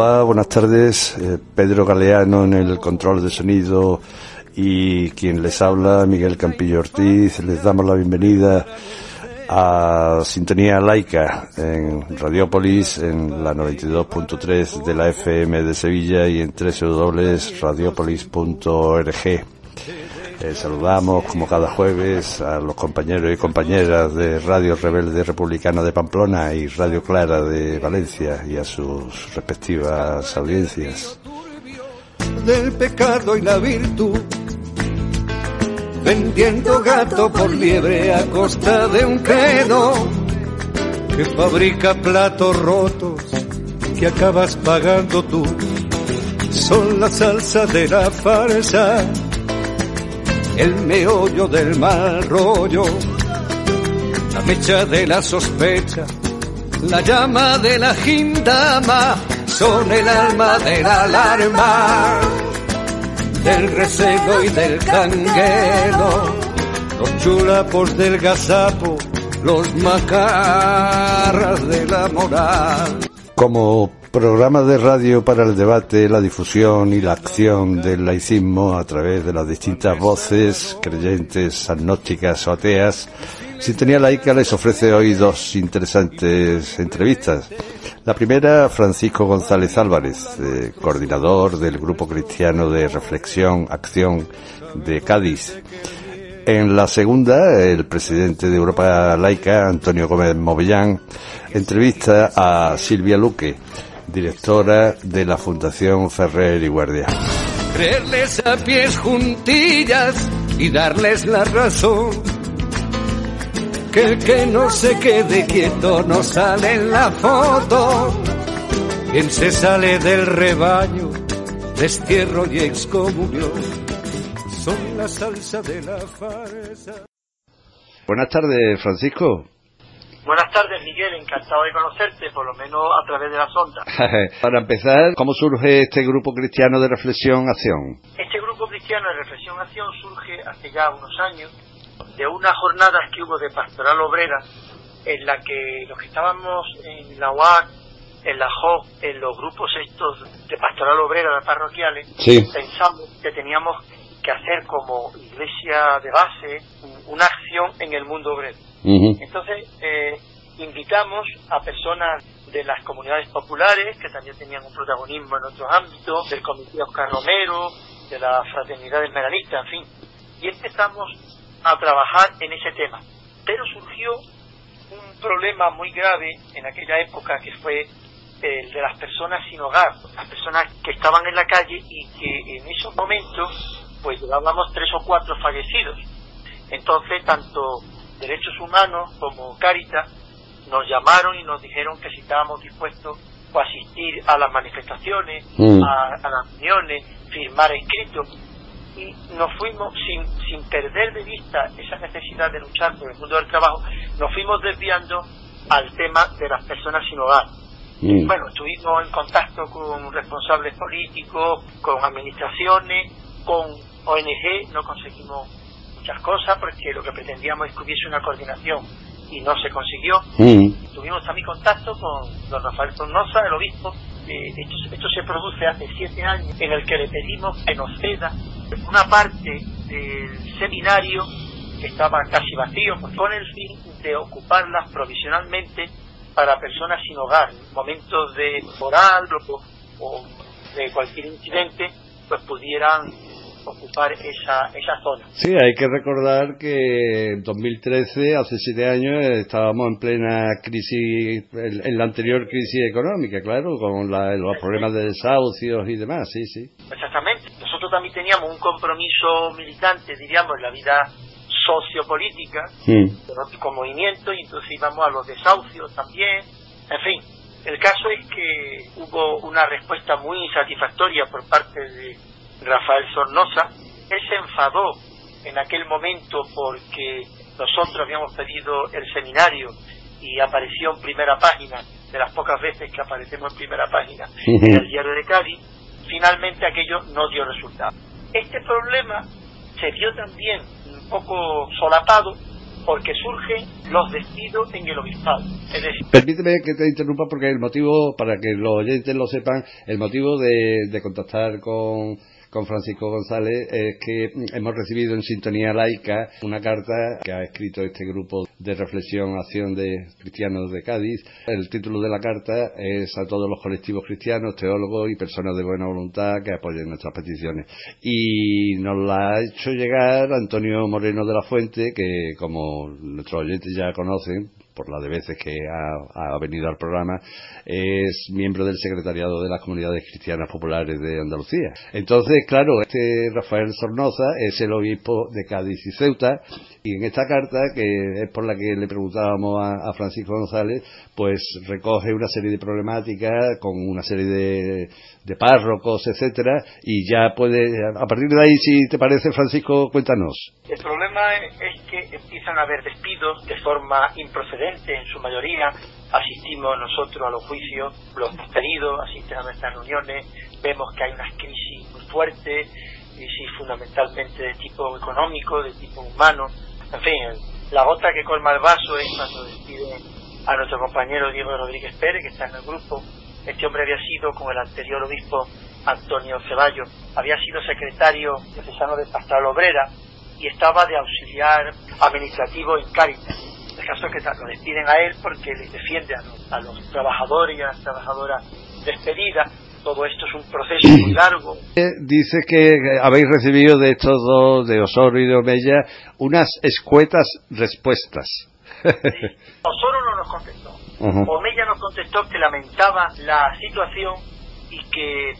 Hola, buenas tardes. Eh, Pedro Galeano en el control de sonido y quien les habla, Miguel Campillo Ortiz. Les damos la bienvenida a Sintonía Laica en Radiopolis en la 92.3 de la FM de Sevilla y en www.radiopolis.org. Eh, saludamos como cada jueves a los compañeros y compañeras de Radio Rebelde Republicana de Pamplona y Radio Clara de Valencia y a sus respectivas audiencias. Del pecado y la virtud, vendiendo gato por liebre a costa de un credo que fabrica platos rotos que acabas pagando tú. Son la salsa de la farsa el meollo del mal rollo, la mecha de la sospecha, la llama de la gindama, son el alma de la alarma, del recelo y del canguelo, los chulapos del gazapo, los macarras de la moral. Como programa de radio para el debate, la difusión y la acción del laicismo a través de las distintas voces, creyentes, agnósticas o ateas, Sintonía Laica les ofrece hoy dos interesantes entrevistas. La primera, Francisco González Álvarez, eh, coordinador del Grupo Cristiano de Reflexión, Acción de Cádiz. En la segunda, el presidente de Europa Laica, Antonio Gómez Movellán, entrevista a Silvia Luque, directora de la Fundación Ferrer y Guardia. Creerles a pies juntillas y darles la razón. Que el que no se quede quieto no sale en la foto. Quien se sale del rebaño, destierro y excomunión. Son la salsa de la farsa. Buenas tardes, Francisco. Buenas tardes, Miguel. Encantado de conocerte, por lo menos a través de la sonda. Para empezar, ¿cómo surge este grupo cristiano de reflexión acción? Este grupo cristiano de reflexión acción surge hace ya unos años de unas jornadas que hubo de pastoral obrera en la que los que estábamos en la UAC, en la JOC, en los grupos estos de pastoral obrera de parroquiales, Sí. pensamos que teníamos que hacer como iglesia de base una acción en el mundo obrero. Entonces, eh, invitamos a personas de las comunidades populares que también tenían un protagonismo en otros ámbitos, del Comité Oscar Romero, de la Fraternidad Esmeralista, en fin. Y empezamos a trabajar en ese tema. Pero surgió un problema muy grave en aquella época que fue el de las personas sin hogar, las personas que estaban en la calle y que en esos momentos pues llevábamos tres o cuatro fallecidos. Entonces, tanto Derechos Humanos como Caritas nos llamaron y nos dijeron que si estábamos dispuestos a asistir a las manifestaciones, Mm. a, a las reuniones, firmar escritos. Y nos fuimos, sin, sin perder de vista esa necesidad de luchar por el mundo del trabajo, nos fuimos desviando al tema de las personas sin hogar. Mm. Bueno, estuvimos en contacto con responsables políticos, con administraciones, con ONG, no conseguimos muchas cosas porque lo que pretendíamos es que hubiese una coordinación y no se consiguió. Mm. Tuvimos también contacto con don Rafael Tornosa, el obispo. Eh, esto, esto se produce hace siete años, en el que le pedimos que nos ceda una parte del seminario que estaba casi vacío, con el fin de ocuparlas provisionalmente para personas sin hogar, en momentos de moral o, o de cualquier incidente, pues pudieran ocupar esa, esa zona. Sí, hay que recordar que en 2013, hace siete años, estábamos en plena crisis, en, en la anterior crisis económica, claro, con la- los problemas de desahucios y demás, sí, sí. Exactamente. Nosotros también teníamos un compromiso militante, diríamos, en la vida sociopolítica, Mm. con- con movimiento, y entonces íbamos a los desahucios también. En fin, el caso es que hubo una respuesta muy insatisfactoria por parte de Rafael Sornosa. Él se enfadó en aquel momento porque nosotros habíamos pedido el seminario y apareció en primera página, de las pocas veces que aparecemos en primera página en el diario de Cádiz, finalmente aquello no dio resultado. Este problema se vio también un poco solapado porque surgen los despidos en el obispado. Permíteme que te interrumpa porque el motivo, para que los oyentes lo sepan, el motivo de contactar con con Francisco González es que hemos recibido en Sintonía Laica una carta que ha escrito este grupo de reflexión, acción de cristianos de Cádiz. El título de la carta es a todos los colectivos cristianos, teólogos y personas de buena voluntad que apoyen nuestras peticiones. Y nos la ha hecho llegar Antonio Moreno de la Fuente, que como nuestros oyentes ya conocen, por la de veces que ha, venido al programa, es miembro del secretariado de las comunidades cristianas populares de Andalucía. Entonces, claro, este Rafael Sornoza es el obispo de Cádiz y Ceuta, y en esta carta, que es por la que le preguntábamos a, Francisco González, pues recoge una serie de problemáticas con una serie de, de párrocos, etcétera, y ya puede, a partir de ahí, si te parece, Francisco, cuéntanos. El problema es que empiezan a haber despidos de forma improcedente en su mayoría. Asistimos nosotros a los juicios, los despedidos, asisten a nuestras reuniones, vemos que hay unas crisis muy fuertes, crisis fundamentalmente de tipo económico, de tipo humano. En fin, la gota que colma el vaso es cuando despiden a nuestro compañero Diego Rodríguez Pérez, que está en el grupo. Este hombre había sido, como el anterior obispo Antonio Ceballos, había sido secretario diocesano de Pastoral Obrera y estaba de auxiliar administrativo en Cáritas. El caso es que lo despiden a él porque les defiende a los, trabajadores y a las trabajadoras despedidas. Todo esto es un proceso muy largo. Dice que habéis recibido de estos dos, de Osoro y de Omeya, unas escuetas respuestas. Osoro no nos contestó. Omeya nos contestó que lamentaba la situación y que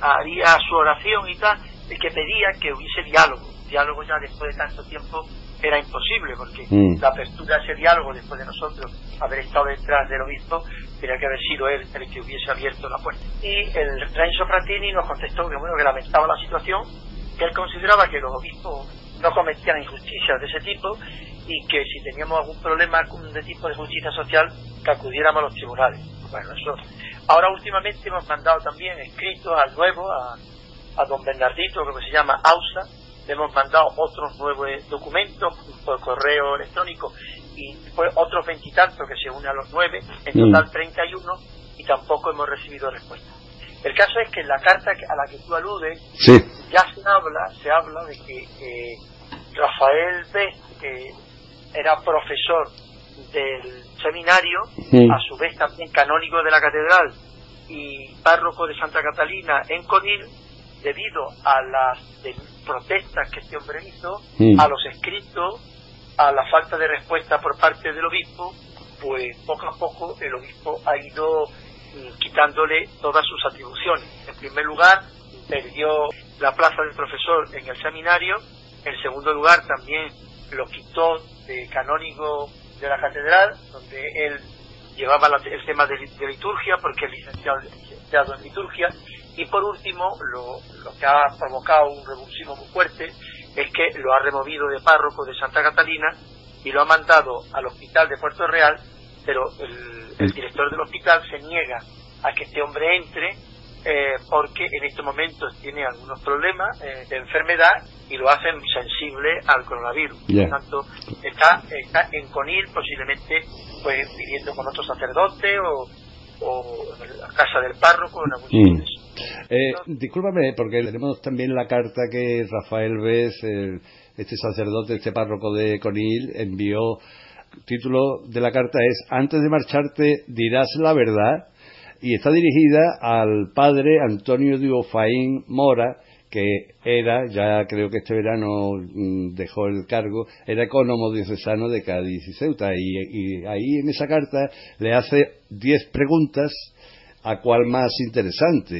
haría su oración y tal, y que pedía que hubiese diálogo diálogo ya después de tanto tiempo era imposible, porque mm. la apertura a ese diálogo después de nosotros haber estado detrás del obispo, tenía que haber sido él el que hubiese abierto la puerta. Y el Renzo Fratini nos contestó que, bueno, que lamentaba la situación, que él consideraba que los obispos no cometían injusticias de ese tipo y que si teníamos algún problema de tipo de justicia social, que acudiéramos a los tribunales. Bueno, eso. Ahora últimamente hemos mandado también escritos al nuevo, a, a don Bernardito, lo que se llama AUSA, hemos mandado otros nueve documentos por correo electrónico y después otros veintitantos que se unen a los nueve, en total 31, mm. y tampoco hemos recibido respuesta. El caso es que en la carta a la que tú aludes, ya se habla, se habla de que eh, Rafael B., que era profesor del seminario, a su vez también canónigo de la catedral y párroco de Santa Catalina en Conil, debido a las protestas que este hombre hizo, a los escritos, a la falta de respuesta por parte del obispo, pues poco a poco el obispo ha ido mm, quitándole todas sus atribuciones. En primer lugar, perdió la plaza del profesor en el seminario, en segundo lugar también lo quitó de canónigo de la catedral, donde él llevaba el tema de, liturgia, porque es licenciado en liturgia, y por último, lo, que ha provocado un revulsivo muy fuerte es que lo ha removido de párroco de Santa Catalina y lo ha mandado al hospital de Puerto Real, pero el, director del hospital se niega a que este hombre entre eh, porque en estos momentos tiene algunos problemas eh, de enfermedad y lo hacen sensible al coronavirus. Por lo tanto, está, está en Conil posiblemente pues viviendo con otro sacerdote o, o en la casa del párroco en algún mm. Eh, discúlpame, porque tenemos también la carta que Rafael Vez, este sacerdote, este párroco de Conil, envió. Título de la carta es Antes de marcharte dirás la verdad y está dirigida al padre Antonio Diofaín Mora, que era, ya creo que este verano mm, dejó el cargo, era ecónomo diocesano de Cádiz y Ceuta. Y, ahí en esa carta le hace diez preguntas a cuál más interesante.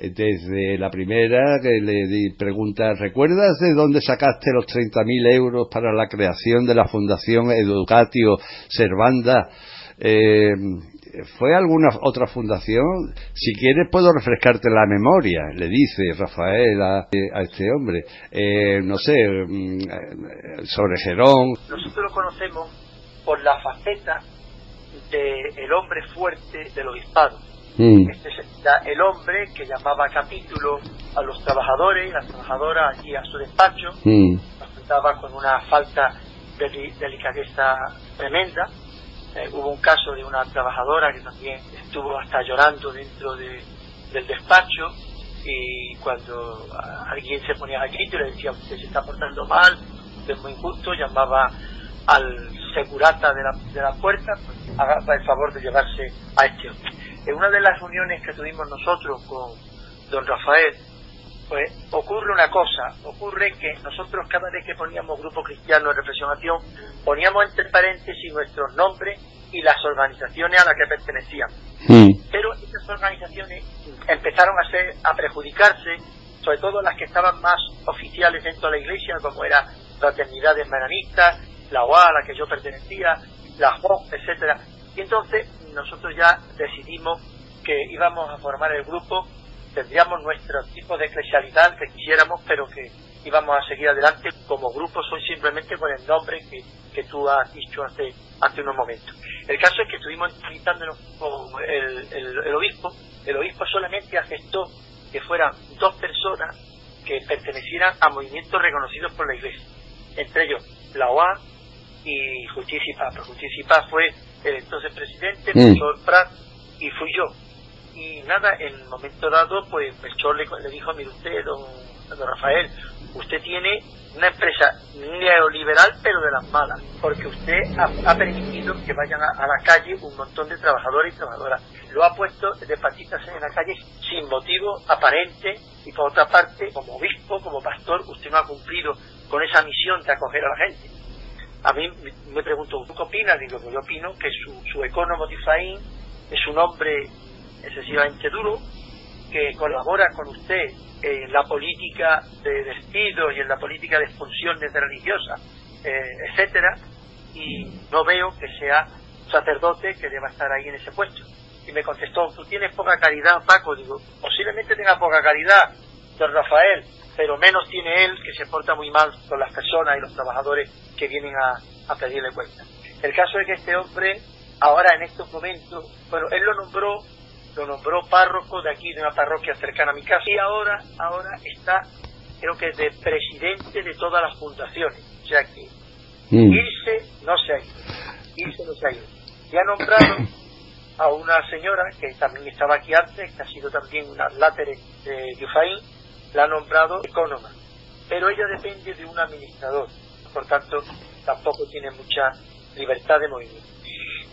Desde la primera que le pregunta, ¿recuerdas de dónde sacaste los 30.000 euros para la creación de la Fundación Educatio Servanda? Eh, ¿Fue alguna otra fundación? Si quieres puedo refrescarte la memoria, le dice Rafael a, este hombre. Eh, no sé, mm, sobre Gerón. Nosotros lo conocemos por la faceta del hombre fuerte del obispado Mm. Este era el hombre que llamaba capítulo a los trabajadores y las trabajadoras allí a su despacho, mm. con una falta delicadeza tremenda. Eh, hubo un caso de una trabajadora que también estuvo hasta llorando dentro del despacho y cuando alguien se ponía aquí y le decía usted se está portando mal, es muy injusto, llamaba al segurata de la, de la puerta, haga el favor de llevarse a este hombre. En una de las reuniones que tuvimos nosotros con don Rafael, pues ocurre una cosa, ocurre que nosotros cada vez que poníamos Grupo Cristiano en Reflexionación, poníamos entre paréntesis nuestros nombres y las organizaciones a las que pertenecían. Pero esas organizaciones empezaron a ser, a perjudicarse, sobre todo las que estaban más oficiales dentro de la iglesia, como era Fraternidades Maranistas, la OA a la que yo pertenecía, la JOC, etcétera. Y entonces nosotros ya decidimos que íbamos a formar el grupo tendríamos nuestro tipo de especialidad que quisiéramos, pero que íbamos a seguir adelante como grupo, soy simplemente con el nombre que, que tú has dicho hace, hace unos momentos. El caso es que estuvimos entrevistándonos con el, el, obispo, el obispo solamente aceptó que fueran dos personas que pertenecieran a movimientos reconocidos por la Iglesia, entre ellos la OA y Justicia y Paz. Justicia y Paz fue el entonces presidente, el mm. Prat, y fui yo y nada, en el momento dado, pues Melchor le, le dijo, mire usted, don, don Rafael, usted tiene una empresa neoliberal pero de las malas, porque usted ha, permitido que vayan a, la calle un montón de trabajadores y trabajadoras. Lo ha puesto de patitas en la calle sin motivo aparente y por otra parte, como obispo, como pastor, usted no ha cumplido con esa misión de acoger a la gente. A mí me pregunto, ¿qué opina? Digo, yo opino que su, su ecónomo es un hombre excesivamente duro, que colabora con usted en la política de despidos y en la política de expulsiones religiosas, eh, etcétera, y no veo que sea sacerdote que deba estar ahí en ese puesto. Y me contestó, tú tienes poca caridad, Paco. Digo, posiblemente tenga poca caridad, don Rafael, pero menos tiene él que se porta muy mal con las personas y los trabajadores que vienen a, a pedirle cuenta. El caso es que este hombre, ahora en estos momentos, bueno, él lo nombró lo nombró párroco de aquí, de una parroquia cercana a mi casa, y ahora, ahora está, creo que de presidente de todas las fundaciones. O sea que mm. irse no se ha ido, irse no se ha ido. Y ha nombrado a una señora que también estaba aquí antes, que ha sido también una látere de Yufaín, la ha nombrado ecónoma, pero ella depende de un administrador, por tanto tampoco tiene mucha libertad de movimiento.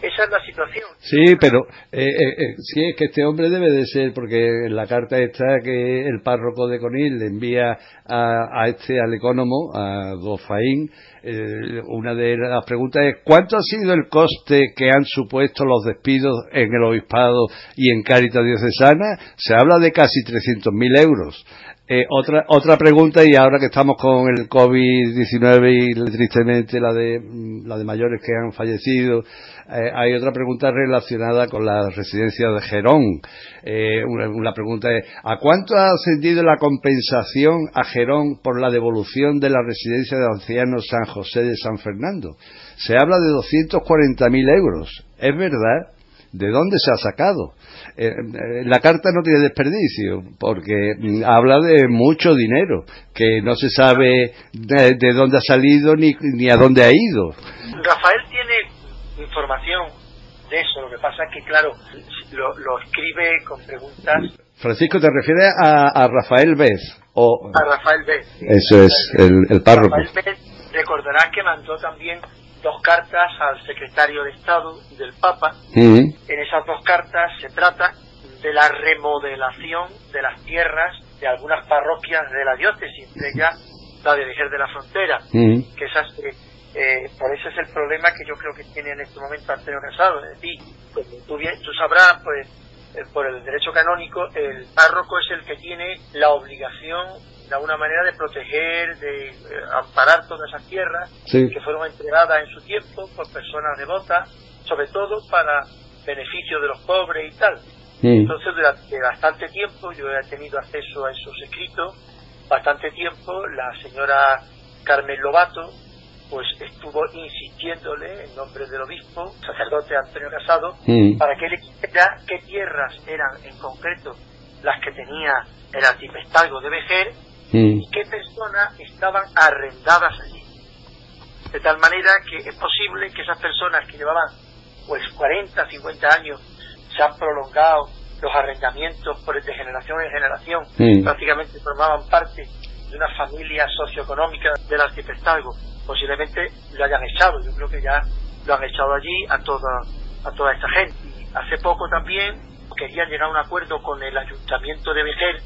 Esa es la situación. Sí, pero eh, eh, eh, sí es que este hombre debe de ser, porque en la carta está que el párroco de Conil le envía a, este, al ecónomo, a Gofaín, eh, una de las preguntas es ¿cuánto ha sido el coste que han supuesto los despidos en el obispado y en Cáritas Diocesana? Se habla de casi 300.000 euros. Eh, otra, otra pregunta, y ahora que estamos con el COVID-19 y tristemente la de, mm, la de mayores que han fallecido, eh, hay otra pregunta relacionada con la residencia de Gerón. Eh, una, pregunta es, ¿a cuánto ha ascendido la compensación a Gerón por la devolución de la residencia de ancianos San José de San Fernando? Se habla de 240.000 euros. ¿Es verdad? ¿De dónde se ha sacado? Eh, eh, la carta no tiene desperdicio porque habla de mucho dinero que no se sabe de, dónde ha salido ni, ni a dónde ha ido. Rafael tiene información de eso, lo que pasa es que, claro, lo, escribe con preguntas. Francisco, ¿te refieres a, Rafael Bez? O... A Rafael Bez. Eso es, el, párroco. Rafael recordarás que mandó también dos cartas al secretario de Estado del Papa. En esas dos cartas se trata de la remodelación de las tierras de algunas parroquias de la diócesis, entre ellas la de Vejer de la Frontera, que esas, eh, eh, por eso es el problema que yo creo que tiene en este momento Antonio Casado, es decir, como tú, bien, tú sabrás, pues eh, por el derecho canónico, el párroco es el que tiene la obligación de alguna manera de proteger, de eh, amparar todas esas tierras que fueron entregadas en su tiempo por personas devotas, sobre todo para beneficio de los pobres y tal. Entonces, durante bastante tiempo, yo he tenido acceso a esos escritos, bastante tiempo, la señora Carmen Lobato, pues estuvo insistiéndole en nombre del obispo, sacerdote Antonio Casado, para que le dijera qué tierras eran en concreto las que tenía el arciprestazgo de Vejer y qué personas estaban arrendadas allí. De tal manera que es posible que esas personas que llevaban pues 40, 50 años se han prolongado los arrendamientos por de generación en generación, prácticamente formaban parte de una familia socioeconómica del arciprestazgo, posiblemente lo hayan echado, yo creo que ya lo han echado allí a toda, a toda esta gente. hace poco también querían llegar a un acuerdo con el ayuntamiento de Vejer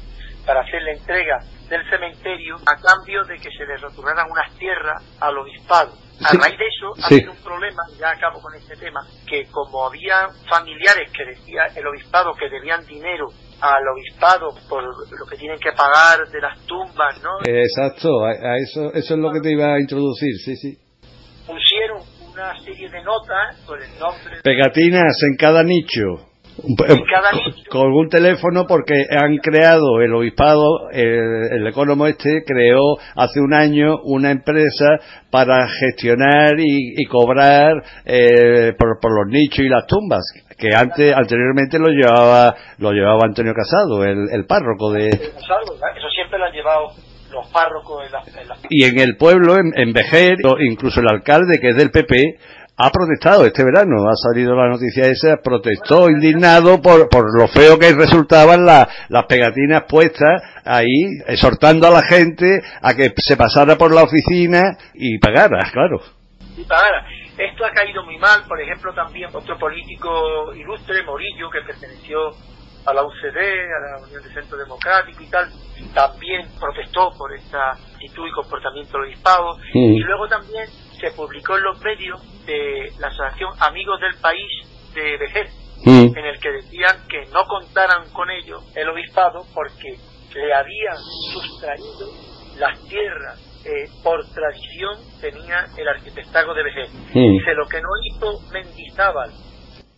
para hacer la entrega del cementerio a cambio de que se les retornaran unas tierras al obispado. A raíz de eso ha habido un problema, ya acabo con este tema, que como había familiares que decía el obispado que debían dinero al obispado por lo que tienen que pagar de las tumbas, ¿no? Exacto, a, eso, eso es lo que te iba a introducir, sí, sí. Pusieron una serie de notas con el nombre... Pegatinas en cada nicho. Con un teléfono porque han creado el obispado, el, el ecónomo este creó hace un año una empresa para gestionar y, cobrar eh, por, los nichos y las tumbas que antes anteriormente lo llevaba lo llevaba Antonio Casado, el, párroco de eso siempre lo han llevado los párrocos y en el pueblo en, en Vejer incluso el alcalde que es del PP ha protestado este verano, ha salido la noticia esa, protestó indignado por, por lo feo que resultaban las pegatinas puestas ahí, exhortando a la gente a que se pasara por la oficina y pagara, claro. Y pagara. Esto ha caído muy mal, por ejemplo, también otro político ilustre, Morillo, que perteneció a la UCD, a la Unión de Centro Democrático y tal, también protestó por esta actitud y comportamiento del obispado. Y luego también se publicó en los medios de la Asociación Amigos del País de Vejez, mm. en el que decían que no contaran con ello el obispado porque le habían sustraído las tierras eh, por tradición tenía el arquitectago de Vejez. Mm. Dice lo que no hizo Mendizábal.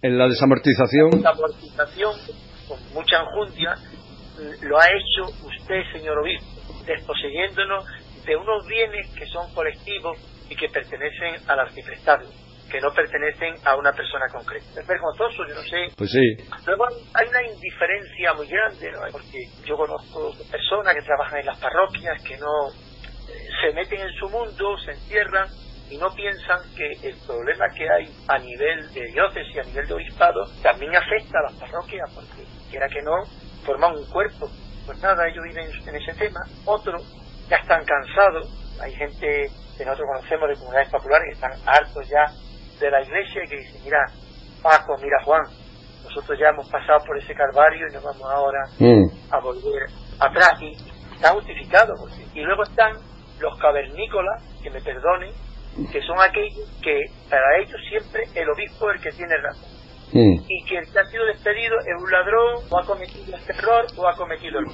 En la desamortización. La desamortización, con mucha enjundia, lo ha hecho usted, señor obispo, desposeyéndonos de unos bienes que son colectivos y que pertenecen al arciprestado, que no pertenecen a una persona concreta. Es vergonzoso, yo no sé. Pues sí. Luego hay una indiferencia muy grande, ¿no? porque yo conozco personas que trabajan en las parroquias que no eh, se meten en su mundo, se encierran y no piensan que el problema que hay a nivel de diócesis, a nivel de obispado, también afecta a las parroquias, porque quiera que no, forman un cuerpo. Pues nada, ellos viven en ese tema. Otros ya están cansados. Hay gente que nosotros conocemos de comunidades populares que están hartos ya de la iglesia y que dicen, mira, Paco, mira Juan, nosotros ya hemos pasado por ese calvario y nos vamos ahora mm. a volver atrás. Y está justificado. Y luego están los cavernícolas, que me perdonen, que son aquellos que para ellos siempre el obispo es el que tiene razón. Y que el que ha sido despedido es un ladrón, o ha cometido este error, o ha cometido el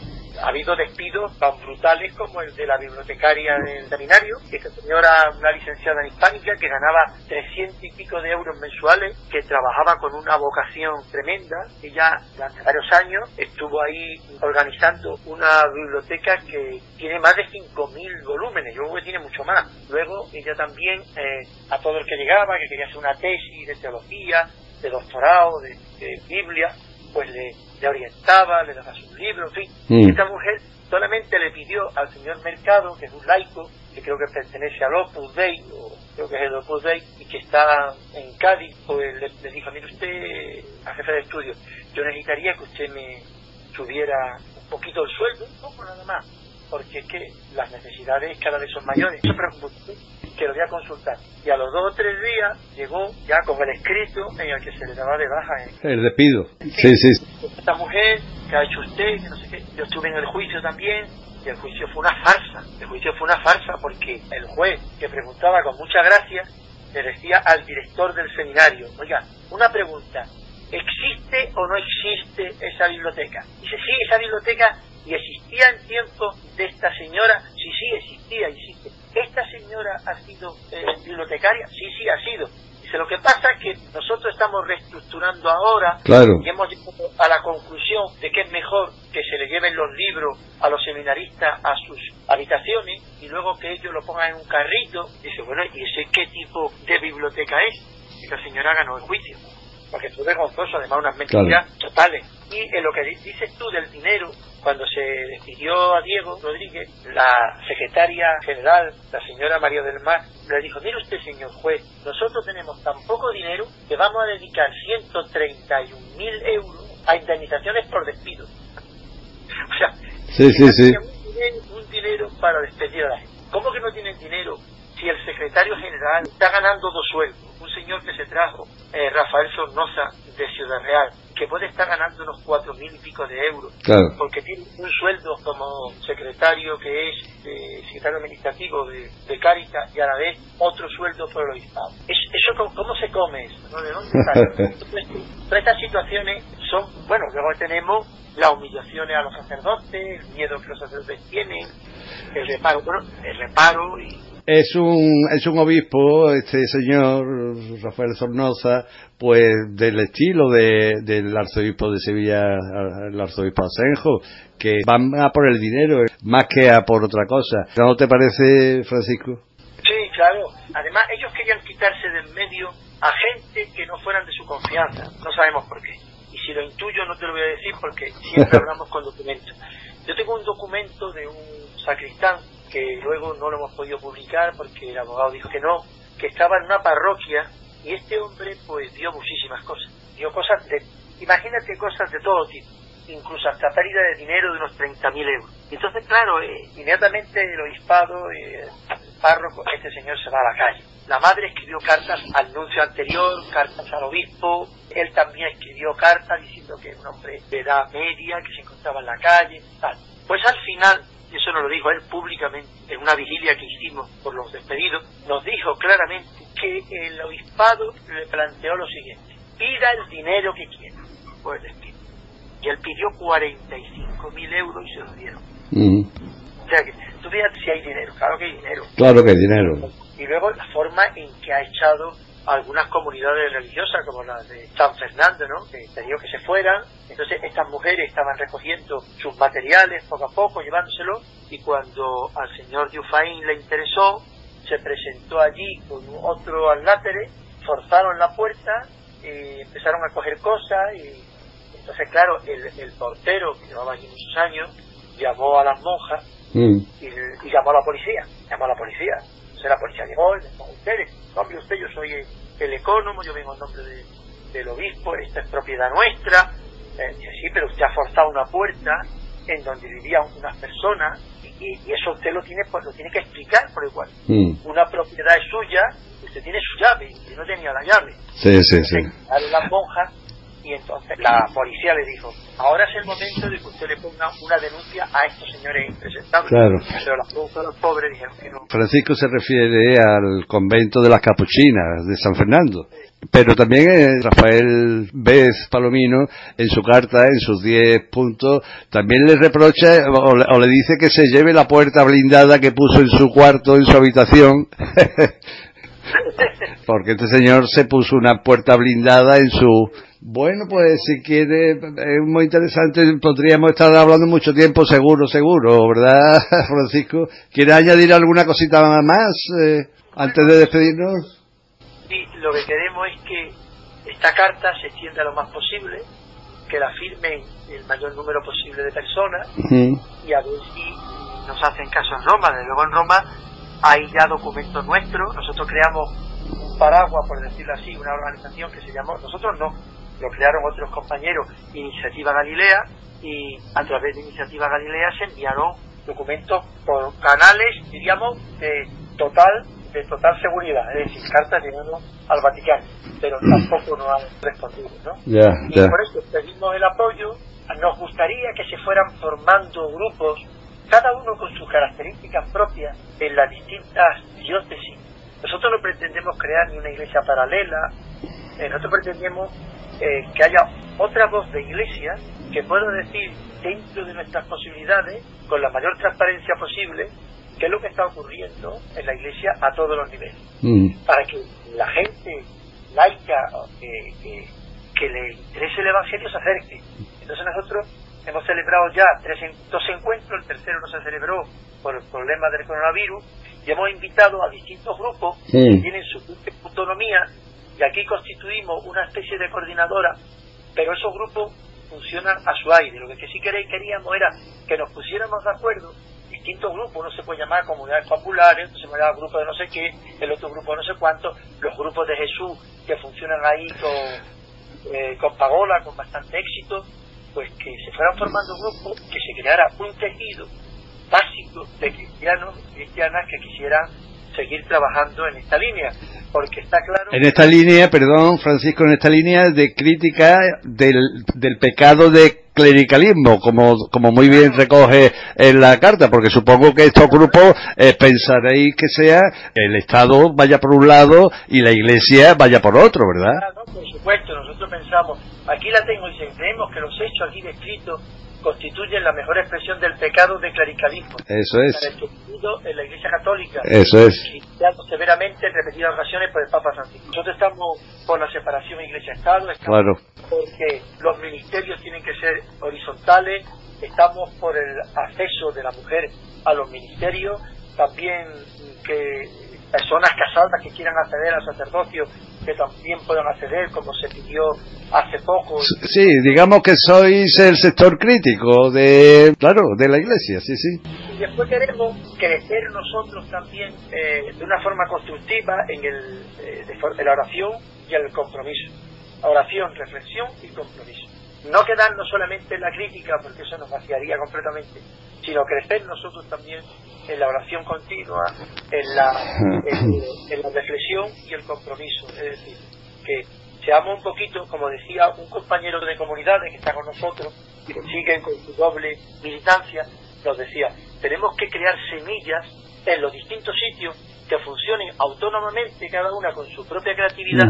ha habido despidos tan brutales como el de la bibliotecaria del seminario, esta señora, una licenciada en hispánica, que ganaba 300 y pico de euros mensuales, que trabajaba con una vocación tremenda. Ella, durante varios años, estuvo ahí organizando una biblioteca que tiene más de 5.000 volúmenes, yo creo que tiene mucho más. Luego, ella también, eh, a todo el que llegaba, que quería hacer una tesis de teología, de doctorado, de Biblia, pues le le orientaba, le daba sus libros, en fin. Mm. Esta mujer solamente le pidió al señor Mercado, que es un laico, que creo que pertenece al Opus Dei, o creo que es el Opus Dei, y que está en Cádiz, pues le, dijo, mire usted, a jefe de estudio, yo necesitaría que usted me subiera un poquito el sueldo, un poco nada más, porque es que las necesidades cada vez son mayores. Yo que lo voy a consultar. Y a los dos o tres días llegó ya con el escrito en el que se le daba de baja. El despido. Sí, sí. Esta mujer, que ha hecho usted, que no sé qué. Yo estuve en el juicio también y el juicio fue una farsa. El juicio fue una farsa porque el juez, que preguntaba con mucha gracia, le decía al director del seminario, oiga, una pregunta, ¿existe o no existe esa biblioteca? Dice, sí, esa biblioteca y existía en tiempo de esta señora, sí, sí, existía, existe. ¿Esta señora ha sido eh, bibliotecaria? Sí, sí, ha sido. Dice, lo que pasa es que nosotros estamos reestructurando ahora y hemos llegado a la conclusión de que es mejor que se le lleven los libros a los seminaristas a sus habitaciones y luego que ellos lo pongan en un carrito. Dice, bueno, ¿y ese qué tipo de biblioteca es? Y la señora ganó el juicio. Porque es vergonzoso, además unas mentiras totales. Y en lo que dices tú del dinero, cuando se despidió a Diego Rodríguez, la secretaria general, la señora María del Mar, le dijo, mire usted, señor juez, nosotros tenemos tan poco dinero que vamos a dedicar 131 mil euros a indemnizaciones por despido. o sea, sí, sí, sí. Un, dinero, para despedir a la gente. ¿Cómo que no tienen dinero si el secretario general está ganando dos sueldos? Un señor que se trajo, eh, Rafael Sornosa, de Ciudad Real, que puede estar ganando unos cuatro mil y pico de euros, porque tiene un sueldo como secretario que es eh, secretario administrativo de, de y a la vez otro sueldo por el obispado. ¿Eso cómo, se come eso? ¿De dónde Todas estas situaciones son, bueno, luego tenemos las humillaciones a los sacerdotes, el miedo que los sacerdotes tienen, el reparo, bueno, el reparo y es un, es un obispo, este señor Rafael Sornosa, pues del estilo de, del arzobispo de Sevilla, el arzobispo Asenjo, que van a por el dinero más que a por otra cosa. ¿No te parece, Francisco? Sí, claro. Además, ellos querían quitarse del medio a gente que no fueran de su confianza. No sabemos por qué. Y si lo intuyo, no te lo voy a decir porque siempre hablamos con documentos. Yo tengo un documento de un sacristán que luego no lo hemos podido publicar porque el abogado dijo que no, que estaba en una parroquia y este hombre pues dio muchísimas cosas, dio cosas de, imagínate cosas de todo tipo, incluso hasta pérdida de dinero de unos 30.000 euros. Entonces, claro, eh, inmediatamente el obispado, eh, el párroco, este señor se va a la calle. La madre escribió cartas al nuncio anterior, cartas al obispo, él también escribió cartas diciendo que era un hombre de edad media, que se encontraba en la calle, tal. Pues al final eso nos lo dijo él públicamente en una vigilia que hicimos por los despedidos, nos dijo claramente que el obispado le planteó lo siguiente, pida el dinero que quiera por el despido. Y él pidió 45 mil euros y se lo dieron. O sea que tú fíjate si hay dinero, claro que hay dinero. Claro que hay dinero. Y luego la forma en que ha echado algunas comunidades religiosas como la de San Fernando, ¿no? que pidió que se fueran. Entonces estas mujeres estaban recogiendo sus materiales poco a poco, llevándoselo, y cuando al señor Dufain le interesó, se presentó allí con otro alátere, forzaron la puerta, y empezaron a coger cosas, y entonces claro, el, portero, que llevaba allí muchos años, llamó a las monjas mm. y, llamó a la policía, llamó a la policía. Entonces la policía llegó y dijo, ustedes, cambio usted, yo soy el, ecónomo, yo vengo en nombre del obispo, esta es propiedad nuestra. Eh, sí, pero usted ha forzado una puerta en donde vivían unas personas y, eso usted lo tiene pues, lo tiene que explicar por igual. Mm. Una propiedad es suya, usted tiene su llave, y no tenía la llave. Sí, sí, sí. Las monjas y entonces la policía le dijo, ahora es el momento de que usted le ponga una denuncia a estos señores impresentables. Claro. Pero los pobres dijeron que no. Francisco se refiere al convento de las capuchinas de San Fernando. Pero también Rafael Bez Palomino, en su carta, en sus 10 puntos, también le reprocha o le, o le dice que se lleve la puerta blindada que puso en su cuarto, en su habitación. Porque este señor se puso una puerta blindada en su bueno, pues si quiere, es muy interesante, podríamos estar hablando mucho tiempo, seguro, seguro, ¿verdad, Francisco? ¿Quiere añadir alguna cosita más eh, antes de despedirnos? Sí, lo que queremos es que esta carta se extienda lo más posible, que la firmen el mayor número posible de personas y a ver si nos hacen caso en Roma. Desde luego en Roma hay ya documentos nuestros, nosotros creamos un paraguas, por decirlo así, una organización que se llamó, nosotros no, lo crearon otros compañeros, Iniciativa Galilea, y a través de Iniciativa Galilea se enviaron documentos por canales, diríamos, de total de total seguridad, es decir, cartas llegando al Vaticano, pero tampoco nos han respondido, ¿no? y por eso pedimos el apoyo, nos gustaría que se fueran formando grupos, cada uno con sus características propias en las distintas diócesis. Nosotros no pretendemos crear ni una iglesia paralela, eh, nosotros pretendemos eh, que haya otra voz de iglesia que pueda decir dentro de nuestras posibilidades, con la mayor transparencia posible, qué es lo que está ocurriendo en la iglesia a todos los niveles. Mm. Para que la gente laica que, que, le interese el evangelio se acerque. Entonces nosotros hemos celebrado ya tres, dos encuentros, el tercero no se celebró por el problema del coronavirus, y hemos invitado a distintos grupos que tienen su autonomía Y aquí constituimos una especie de coordinadora, pero esos grupos funcionan a su aire. Lo que sí queríamos era que nos pusiéramos de acuerdo distintos grupos, uno se puede llamar comunidades populares, otro se llama grupo de no sé qué, el otro grupo de no sé cuánto, los grupos de Jesús que funcionan ahí con, eh, con pagola, con bastante éxito, pues que se fueran formando grupos, que se creara un tejido básico de cristianos y cristianas que quisieran seguir trabajando en esta línea, porque está claro... En esta línea, perdón, Francisco, en esta línea de crítica del, del pecado de clericalismo, como, como muy bien recoge en la carta, porque supongo que estos grupos eh, pensaréis que sea el Estado vaya por un lado y la Iglesia vaya por otro, ¿verdad? por supuesto, nosotros pensamos, aquí la tengo y creemos que los hechos aquí descritos constituyen la mejor expresión del pecado de clericalismo. Eso es. En la Iglesia Católica. Eso es. severamente en repetidas ocasiones por el Papa Francisco. Nosotros estamos por la separación Iglesia-Estado. Claro. Porque los ministerios tienen que ser horizontales. Estamos por el acceso de la mujer a los ministerios. También que personas casadas que quieran acceder al sacerdocio que también puedan acceder, como se pidió hace poco. Sí, digamos que sois el sector crítico de, claro, de la Iglesia, sí, sí. Y después queremos crecer nosotros también eh, de una forma constructiva en, el, eh, de, la oración y el compromiso. Oración, reflexión y compromiso. No quedarnos solamente en la crítica, porque eso nos vaciaría completamente, sino crecer nosotros también en la oración continua, en la, en, la reflexión y el compromiso. Es decir, que seamos un poquito, como decía un compañero de comunidades que está con nosotros y que siguen con su doble militancia, nos decía, tenemos que crear semillas en los distintos sitios que funcionen autónomamente, cada una con su propia creatividad,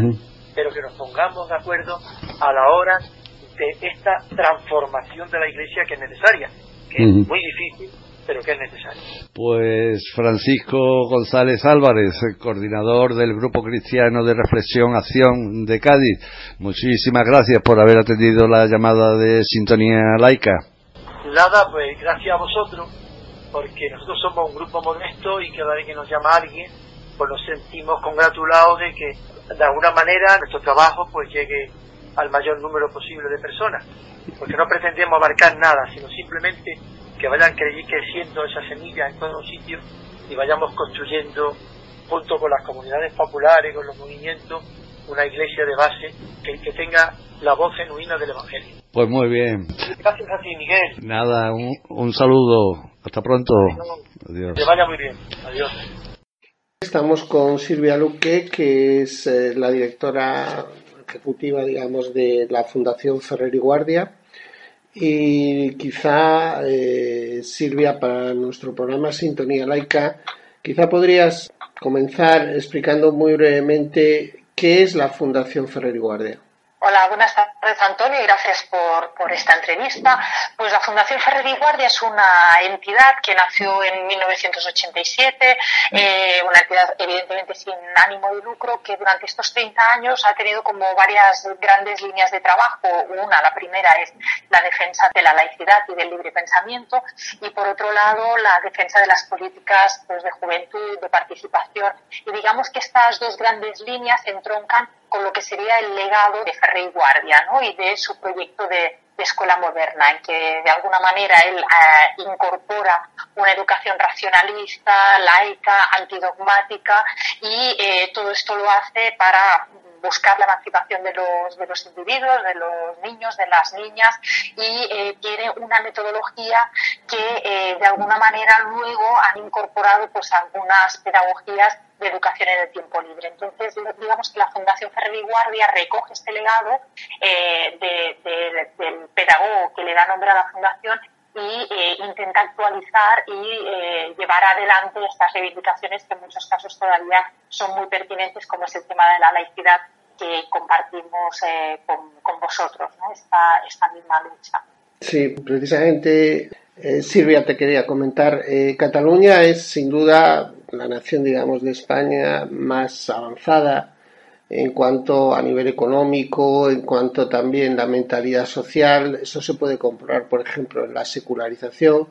pero que nos pongamos de acuerdo a la hora esta transformación de la iglesia que es necesaria, que es muy difícil, pero que es necesario. Pues Francisco González Álvarez, coordinador del Grupo Cristiano de Reflexión Acción de Cádiz, muchísimas gracias por haber atendido la llamada de Sintonía Laica. Nada, pues gracias a vosotros, porque nosotros somos un grupo modesto y cada vez que nos llama alguien, pues nos sentimos congratulados de que de alguna manera nuestro trabajo pues llegue al mayor número posible de personas, porque no pretendemos abarcar nada, sino simplemente que vayan creciendo esas semillas en todos los sitios y vayamos construyendo, junto con las comunidades populares, con los movimientos, una iglesia de base que, que tenga la voz genuina del Evangelio. Pues muy bien. Gracias a ti, Miguel. Nada, un, un saludo. Hasta pronto. Adiós. Que vaya muy bien. Adiós. Estamos con Silvia Luque, que es eh, la directora ejecutiva, digamos, de la Fundación Ferrer y Guardia y quizá, eh, Silvia, para nuestro programa Sintonía Laica, quizá podrías comenzar explicando muy brevemente qué es la Fundación Ferrer y Guardia. Hola, buenas tardes Antonio y gracias por, por, esta entrevista. Pues la Fundación Ferrer y Guardia es una entidad que nació en 1987, eh, una entidad evidentemente sin ánimo de lucro que durante estos 30 años ha tenido como varias grandes líneas de trabajo. Una, la primera es la defensa de la laicidad y del libre pensamiento y por otro lado la defensa de las políticas pues, de juventud, de participación. Y digamos que estas dos grandes líneas entroncan con lo que sería el legado de Ferrer y Guardia ¿no? Y de su proyecto de, escuela moderna, en que de alguna manera él eh, incorpora una educación racionalista, laica, antidogmática y eh, todo esto lo hace para buscar la emancipación de los, de los individuos, de los niños, de las niñas y eh, tiene una metodología que de alguna manera luego han incorporado pues algunas pedagogías de educación en el tiempo libre. Entonces, digamos que la Fundación Ferrer Guardia recoge este legado eh, del pedagogo que le da nombre a la Fundación y eh, intenta actualizar y eh, llevar adelante estas reivindicaciones que en muchos casos todavía son muy pertinentes, como es el tema de la laicidad que compartimos con, vosotros, esta, esta misma lucha. Sí, precisamente, Silvia, te quería comentar, Cataluña es sin duda la nación, digamos, de España más avanzada en cuanto a nivel económico, en cuanto también la mentalidad social. Eso se puede comprobar, por ejemplo, en la secularización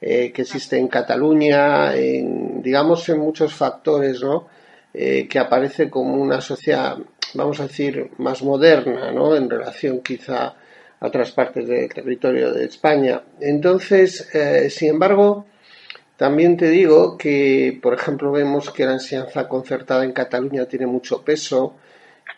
eh, que existe en Cataluña, en, digamos, en muchos factores, ¿no? Eh, que aparece como una sociedad vamos a decir, más moderna, ¿no? En relación quizá a otras partes del territorio de España. Entonces, eh, sin embargo, también te digo que, por ejemplo, vemos que la enseñanza concertada en Cataluña tiene mucho peso,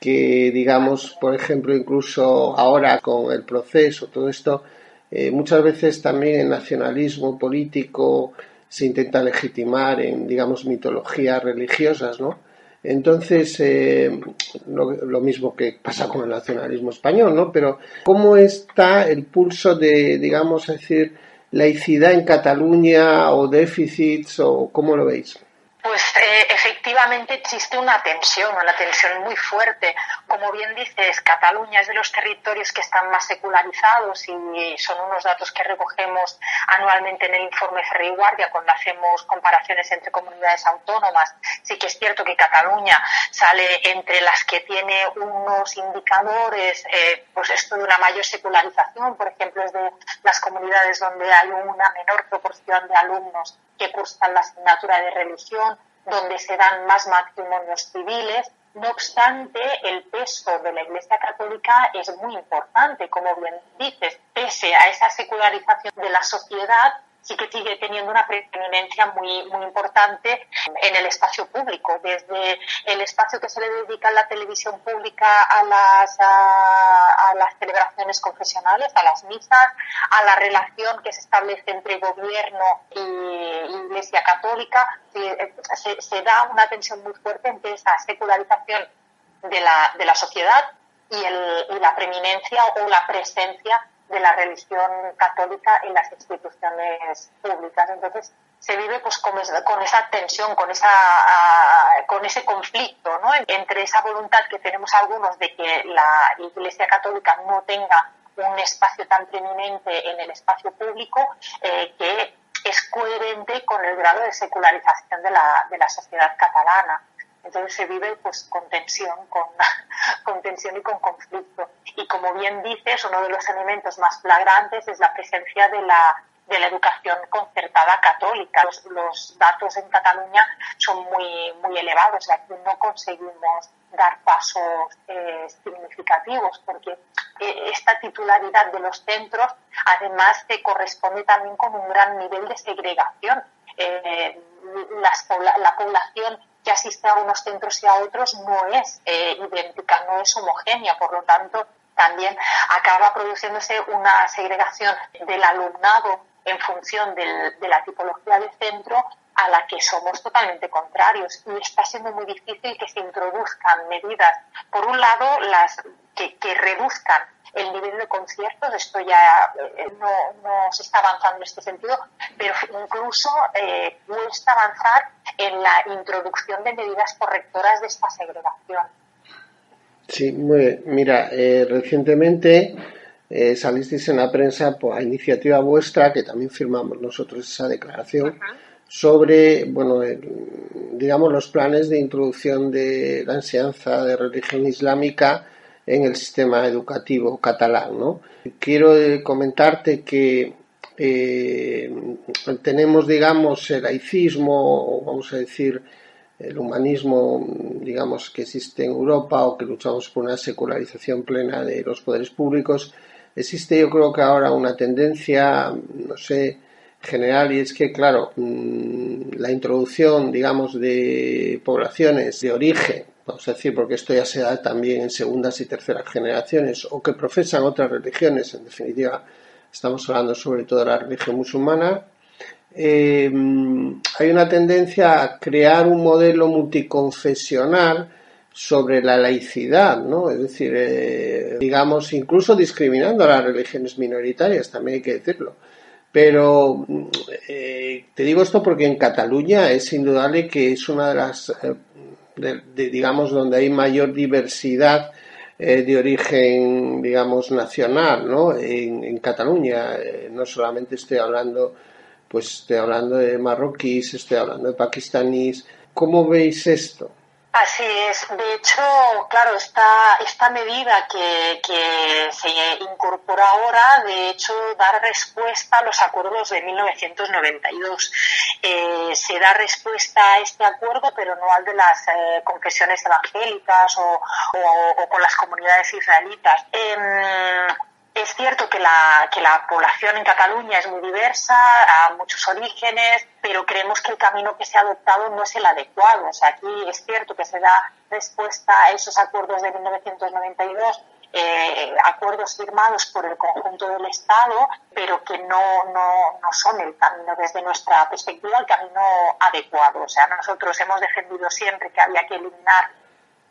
que, digamos, por ejemplo, incluso ahora con el proceso, todo esto, eh, muchas veces también el nacionalismo político se intenta legitimar en, digamos, mitologías religiosas, ¿no? Entonces, eh, lo, mismo que pasa con el nacionalismo español, ¿no? Pero, ¿cómo está el pulso de, digamos, decir, laicidad en Cataluña o déficits o cómo lo veis? Pues eh, efectivamente existe una tensión, una tensión muy fuerte. Como bien dices, Cataluña es de los territorios que están más secularizados y son unos datos que recogemos anualmente en el informe Ferri Guardia cuando hacemos comparaciones entre comunidades autónomas. Sí que es cierto que Cataluña sale entre las que tiene unos indicadores, eh, pues esto de una mayor secularización, por ejemplo, es de las comunidades donde hay una menor proporción de alumnos que cursan la asignatura de religión, donde se dan más matrimonios civiles. No obstante, el peso de la Iglesia Católica es muy importante, como bien dices, pese a esa secularización de la sociedad, sí que sigue teniendo una preeminencia muy, muy importante en el espacio público, desde el espacio que se le dedica en la televisión pública a las, a, las celebraciones confesionales, a las misas, a la relación que se establece entre gobierno y Iglesia Católica, se, se da una tensión muy fuerte entre esa secularización de la, de la sociedad y, el, y la preeminencia o la presencia de la religión católica en las instituciones públicas. Entonces, se vive pues con, esa tensión, con, esa, ah, con ese conflicto ¿no? entre esa voluntad que tenemos algunos de que la Iglesia Católica no tenga un espacio tan preeminente en el espacio público eh, que es coherente con el grado de secularización de la, de la sociedad catalana. Entonces se vive pues con tensión, con, tensión y con conflicto. Y como bien dices, uno de los elementos más flagrantes es la presencia de la, de la educación concertada católica. Los, datos en Cataluña son muy, muy elevados. Aquí no conseguimos dar pasos eh, significativos porque eh, esta titularidad de los centros además se corresponde también con un gran nivel de segregación. Eh, la población que asiste a unos centros y a otros no es eh, idéntica, no es homogénea, por lo tanto también acaba produciéndose una segregación del alumnado en función de la tipología de centro a la que somos totalmente contrarios. Y está siendo muy difícil que se introduzcan medidas, por un lado, las que, reduzcan el nivel de conciertos, esto ya eh, no, se está avanzando en este sentido, pero incluso eh, cuesta avanzar en la introducción de medidas correctoras de esta segregación. Sí, muy bien. Mira, eh, recientemente eh, salisteis en la prensa pues, a iniciativa vuestra, que también firmamos nosotros esa declaración sobre, bueno, digamos, los planes de introducción de la enseñanza de religión islámica en el sistema educativo catalán, ¿no? Quiero eh, comentarte que eh, tenemos, digamos, el laicismo, o vamos a decir, el humanismo, digamos, que existe en Europa o que luchamos por una secularización plena de los poderes públicos, existe yo creo que ahora una tendencia, no sé, general y es que, claro, mm, la introducción, digamos, de poblaciones de origen, vamos a decir, porque esto ya se da también en segundas y terceras generaciones, o que profesan otras religiones, en definitiva, estamos hablando sobre todo de la religión musulmana, eh, hay una tendencia a crear un modelo multiconfesional sobre la laicidad, ¿no? Es decir, eh, digamos, incluso discriminando a las religiones minoritarias, también hay que decirlo. Pero eh, te digo esto porque en Cataluña es indudable que es una de las, eh, digamos, donde hay mayor diversidad de origen, digamos, nacional, ¿no? En, Cataluña, no solamente estoy hablando, pues estoy hablando de marroquíes, estoy hablando de pakistaníes. ¿Cómo veis esto? Así es. De hecho, claro, esta, esta medida que, se incorpora ahora, de hecho, da respuesta a los acuerdos de 1992. Eh, se da respuesta a este acuerdo, pero no al de las eh, confesiones evangélicas o, con las comunidades israelitas. Em, es cierto que la, que la población en Cataluña es muy diversa, a muchos orígenes, pero creemos que el camino que se ha adoptado no es el adecuado. O sea, aquí es cierto que se da respuesta a esos acuerdos de 1992 eh, acuerdos firmados por el conjunto del Estado, pero que no, no, no, son el camino, desde nuestra perspectiva, el camino adecuado. O sea, nosotros hemos defendido siempre que había que eliminar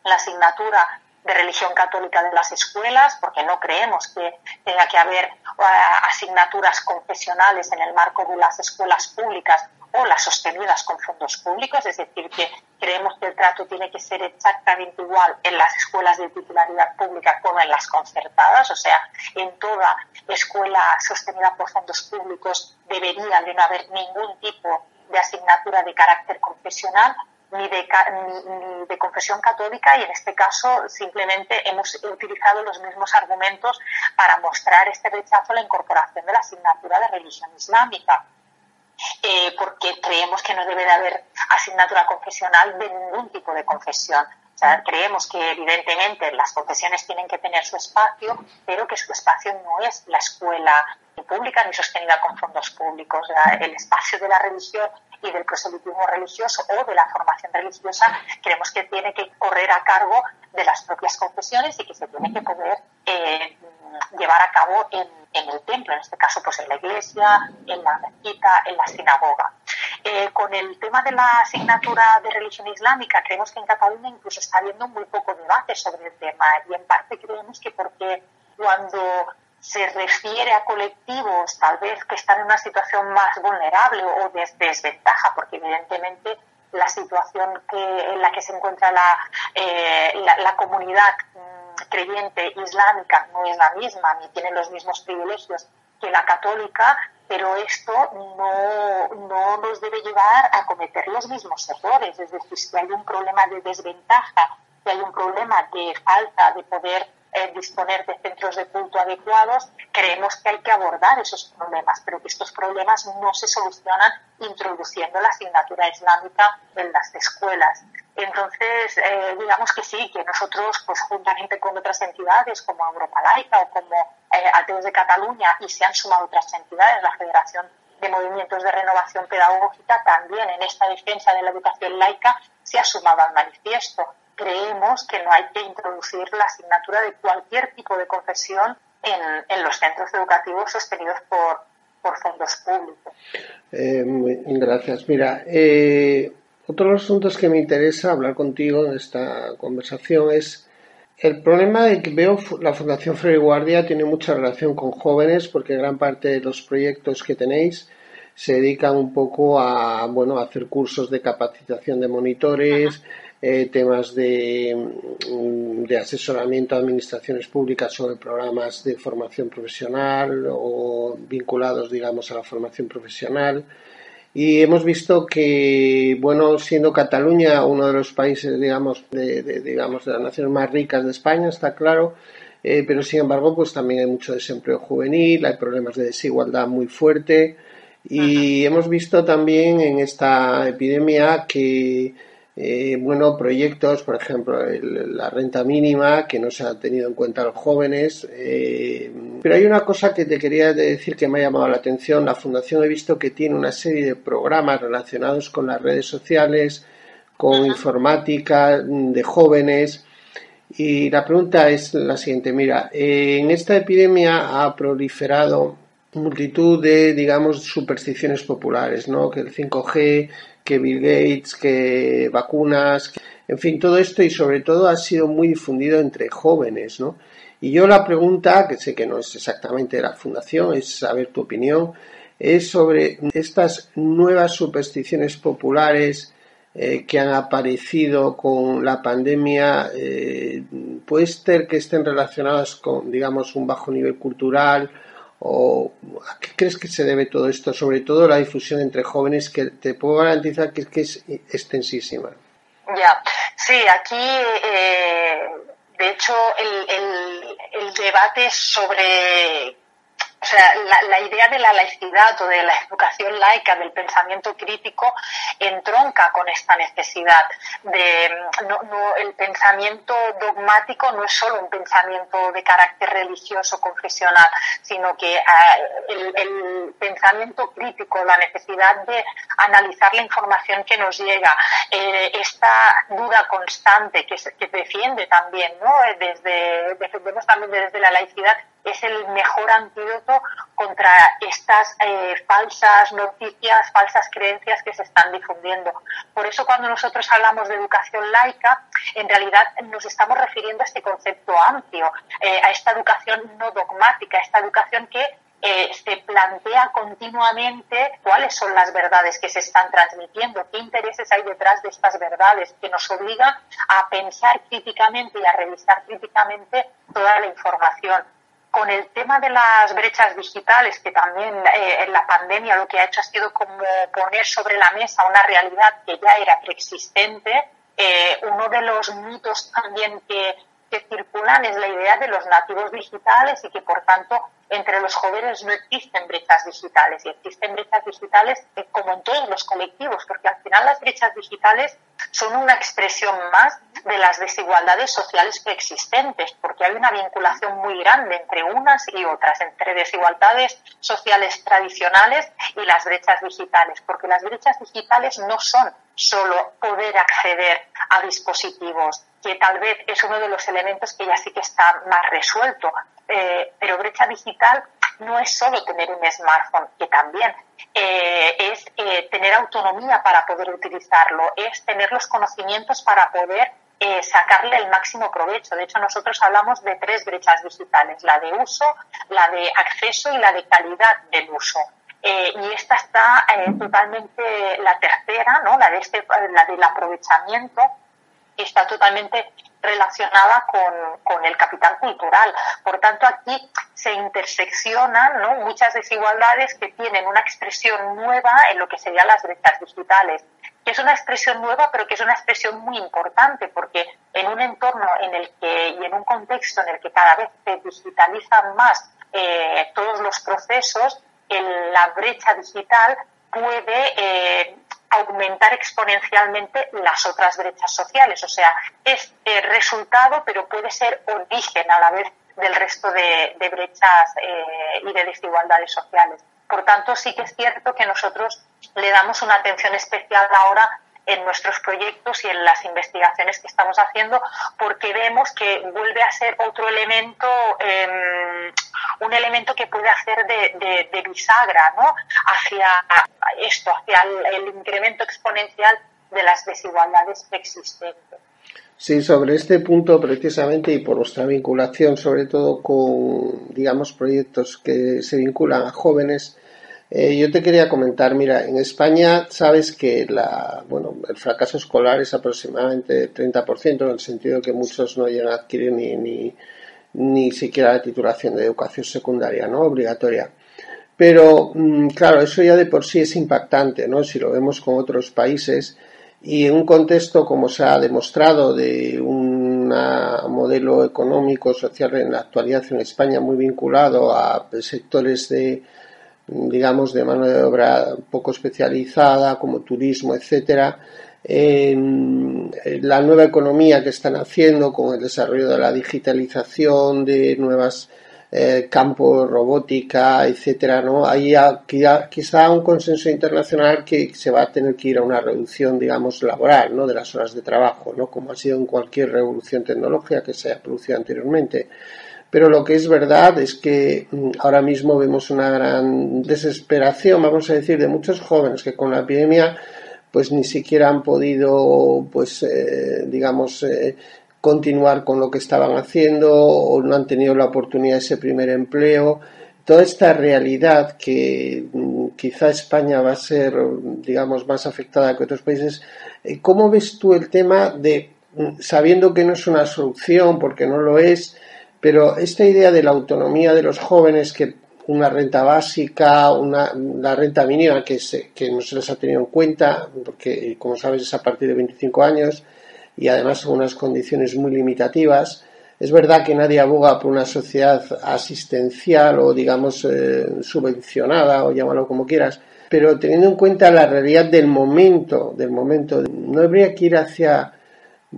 la asignatura de religión católica de las escuelas, porque no creemos que tenga que haber eh, asignaturas confesionales en el marco de las escuelas públicas o las sostenidas con fondos públicos, es decir, que creemos que el trato tiene que ser exactamente igual en las escuelas de titularidad pública como en las concertadas, o sea, en toda escuela sostenida por fondos públicos debería de no haber ningún tipo de asignatura de carácter confesional, ni de, ni de confesión católica y en este caso simplemente hemos utilizado los mismos argumentos para mostrar este rechazo a la incorporación de la asignatura de religión islámica. Eh, porque creemos que no debe de haber asignatura confesional de ningún tipo de confesión. O sea, creemos que evidentemente las confesiones tienen que tener su espacio, pero que su espacio no es la escuela pública ni sostenida con fondos públicos. El espacio de la religión y del proselitismo religioso o de la formación religiosa creemos que tiene que correr a cargo de las propias confesiones y que se tiene que poder eh, llevar a cabo en, el templo, en este caso pues en la iglesia, en la mezquita, en la sinagoga. Eh, con el tema de la asignatura de religión islámica, creemos que en Cataluña incluso está habiendo muy poco debate sobre el tema y en parte creemos que porque cuando se refiere a colectivos tal vez que están en una situación más vulnerable o de desventaja, porque evidentemente la situación en la que se encuentra la, eh, la, comunidad mm, creyente islámica no es la misma, ni tiene los mismos privilegios que la católica, pero esto no, no nos debe llevar a cometer los mismos errores. Es decir, si hay un problema de desventaja, si hay un problema de falta de poder disponer de centros de culto adecuados, creemos que hay que abordar esos problemas, pero que estos problemas no se solucionan introduciendo la asignatura islámica en las escuelas. Entonces, eh, digamos que sí, que nosotros, pues juntamente con otras entidades como Europa Laica o como eh, Ateos de Cataluña, y se han sumado otras entidades, la Federación de Movimientos de Renovación Pedagógica, también en esta defensa de la educación laica se ha sumado al manifiesto creemos que no hay que introducir la asignatura de cualquier tipo de confesión en, los centros educativos sostenidos por, fondos públicos. Eh, gracias. Mira, eh, otro de los asuntos que me interesa hablar contigo en esta conversación es el problema de que veo la Fundación Freire Guardia tiene mucha relación con jóvenes porque gran parte de los proyectos que tenéis se dedican un poco a bueno a hacer cursos de capacitación de monitores, eh, temas de, mm, de, asesoramiento a administraciones públicas sobre programas de formación profesional o vinculados, digamos, a la formación profesional. Y hemos visto que, bueno, siendo Cataluña uno de los países, digamos, de, digamos, de las naciones más ricas de España, está claro, eh, pero sin embargo, pues también hay mucho desempleo juvenil, hay problemas de desigualdad muy fuerte. Y hemos visto también en esta epidemia que eh, bueno, proyectos, por ejemplo, la renta mínima, que no se ha tenido en cuenta a los jóvenes. Eh, pero hay una cosa que te quería decir que me ha llamado la atención. La Fundación he visto que tiene una serie de programas relacionados con las redes sociales, con informática de jóvenes. Y la pregunta es la siguiente. Mira, en esta epidemia ha proliferado multitud de, digamos, supersticiones populares, ¿no? Que el 5G, que Bill Gates, que vacunas, en fin, todo esto y sobre todo ha sido muy difundido entre jóvenes, ¿no? Y yo la pregunta, que sé que no es exactamente de la fundación, es saber tu opinión, es sobre estas nuevas supersticiones populares eh, que han aparecido con la pandemia, eh, puede ser que estén relacionadas con, digamos, un bajo nivel cultural ¿O a qué crees que se debe todo esto? Sobre todo la difusión entre jóvenes, que te puedo garantizar que, es extensísima. Ya, sí, aquí, eh, de hecho, el, el, el debate sobre o sea, la, idea de la laicidad o de la educación laica, del pensamiento crítico, entronca con esta necesidad de no, no, el pensamiento dogmático no es solo un pensamiento de carácter religioso confesional, sino que ah, el, pensamiento crítico, la necesidad de analizar la información que nos llega, eh, esta duda constante que, que defiende también, ¿no? Desde, defendemos también desde la laicidad es el mejor antídoto contra estas eh, falsas noticias, falsas creencias que se están difundiendo. Por eso cuando nosotros hablamos de educación laica, en realidad nos estamos refiriendo a este concepto amplio, eh, a esta educación no dogmática, a esta educación que eh, se plantea continuamente cuáles son las verdades que se están transmitiendo, qué intereses hay detrás de estas verdades, que nos obliga a pensar críticamente y a revisar críticamente toda la información con el tema de las brechas digitales, que también eh, en la pandemia lo que ha hecho ha sido como poner sobre la mesa una realidad que ya era preexistente, eh, uno de los mitos también que, que circulan es la idea de los nativos digitales y que por tanto entre los jóvenes no existen brechas digitales. Y existen brechas digitales eh, como en todos los colectivos, porque al final las brechas digitales son una expresión más de las desigualdades sociales preexistentes, porque hay una vinculación muy grande entre unas y otras, entre desigualdades sociales tradicionales y las brechas digitales, porque las brechas digitales no son solo poder acceder a dispositivos, que tal vez es uno de los elementos que ya sí que está más resuelto, eh, pero brecha digital no es solo tener un smartphone, que también eh, es eh, tener autonomía para poder utilizarlo, es tener los conocimientos para poder sacarle el máximo provecho. De hecho, nosotros hablamos de tres brechas digitales, la de uso, la de acceso y la de calidad del uso. y esta está totalmente, la tercera, ¿no? la, de este, la del aprovechamiento, está totalmente relacionada con, el capital cultural. Por tanto, aquí se interseccionan muchas desigualdades que tienen una expresión nueva en lo que serían las brechas digitales que es una expresión nueva, pero que es una expresión muy importante, porque en un entorno en el que y en un contexto en el que cada vez se digitalizan más eh, todos los procesos, la brecha digital puede eh, aumentar exponencialmente las otras brechas sociales. O sea, es eh, resultado, pero puede ser origen a la vez del resto de, brechas eh, y de desigualdades sociales. Por tanto, sí que es cierto que nosotros le damos una atención especial ahora en nuestros proyectos y en las investigaciones que estamos haciendo, porque vemos que vuelve a ser otro elemento, em, un elemento que puede hacer de, bisagra, ¿no? Hacia esto, hacia el, incremento exponencial de las desigualdades existentes. Sí, sobre este punto precisamente y por nuestra vinculación, sobre todo con, digamos, proyectos que se vinculan a jóvenes, eh, yo te quería comentar, mira, en España sabes que la, bueno, el fracaso escolar es aproximadamente 30%, en el sentido que muchos no llegan a adquirir ni, ni, ni siquiera la titulación de educación secundaria, ¿no? Obligatoria. Pero, mm, claro, eso ya de por sí es impactante, ¿no? Si lo vemos con otros países y en un contexto, como se ha demostrado, de un modelo económico, social en la actualidad en España muy vinculado a sectores de, digamos, de mano de obra poco especializada, como turismo, etcétera, la nueva economía que están haciendo con el desarrollo de la digitalización, de nuevas eh, campos, robótica, etcétera, ¿no? Hay quizá un consenso internacional que se va a tener que ir a una reducción, digamos, laboral, ¿no? De las horas de trabajo, ¿no? Como ha sido en cualquier revolución tecnológica que se haya producido anteriormente. Pero lo que es verdad es que mm, ahora mismo vemos una gran desesperación, vamos a decir, de muchos jóvenes que con la epidemia pues ni siquiera han podido, pues, eh, digamos, eh, continuar con lo que estaban haciendo o no han tenido la oportunidad de ese primer empleo. Toda esta realidad que mm, quizá España va a ser, digamos, más afectada que otros países, eh, ¿cómo ves tú el tema de, mm, sabiendo que no es una solución, porque no lo es, pero esta idea de la autonomía de los jóvenes, que una renta básica, una, la renta mínima que, se, que no se les ha tenido en cuenta, porque como sabes es a partir de 25 años, y además en unas condiciones muy limitativas. Es verdad que nadie aboga por una sociedad asistencial o, digamos, eh, subvencionada o llámalo como quieras, pero teniendo en cuenta la realidad del momento, del momento, no habría que ir hacia,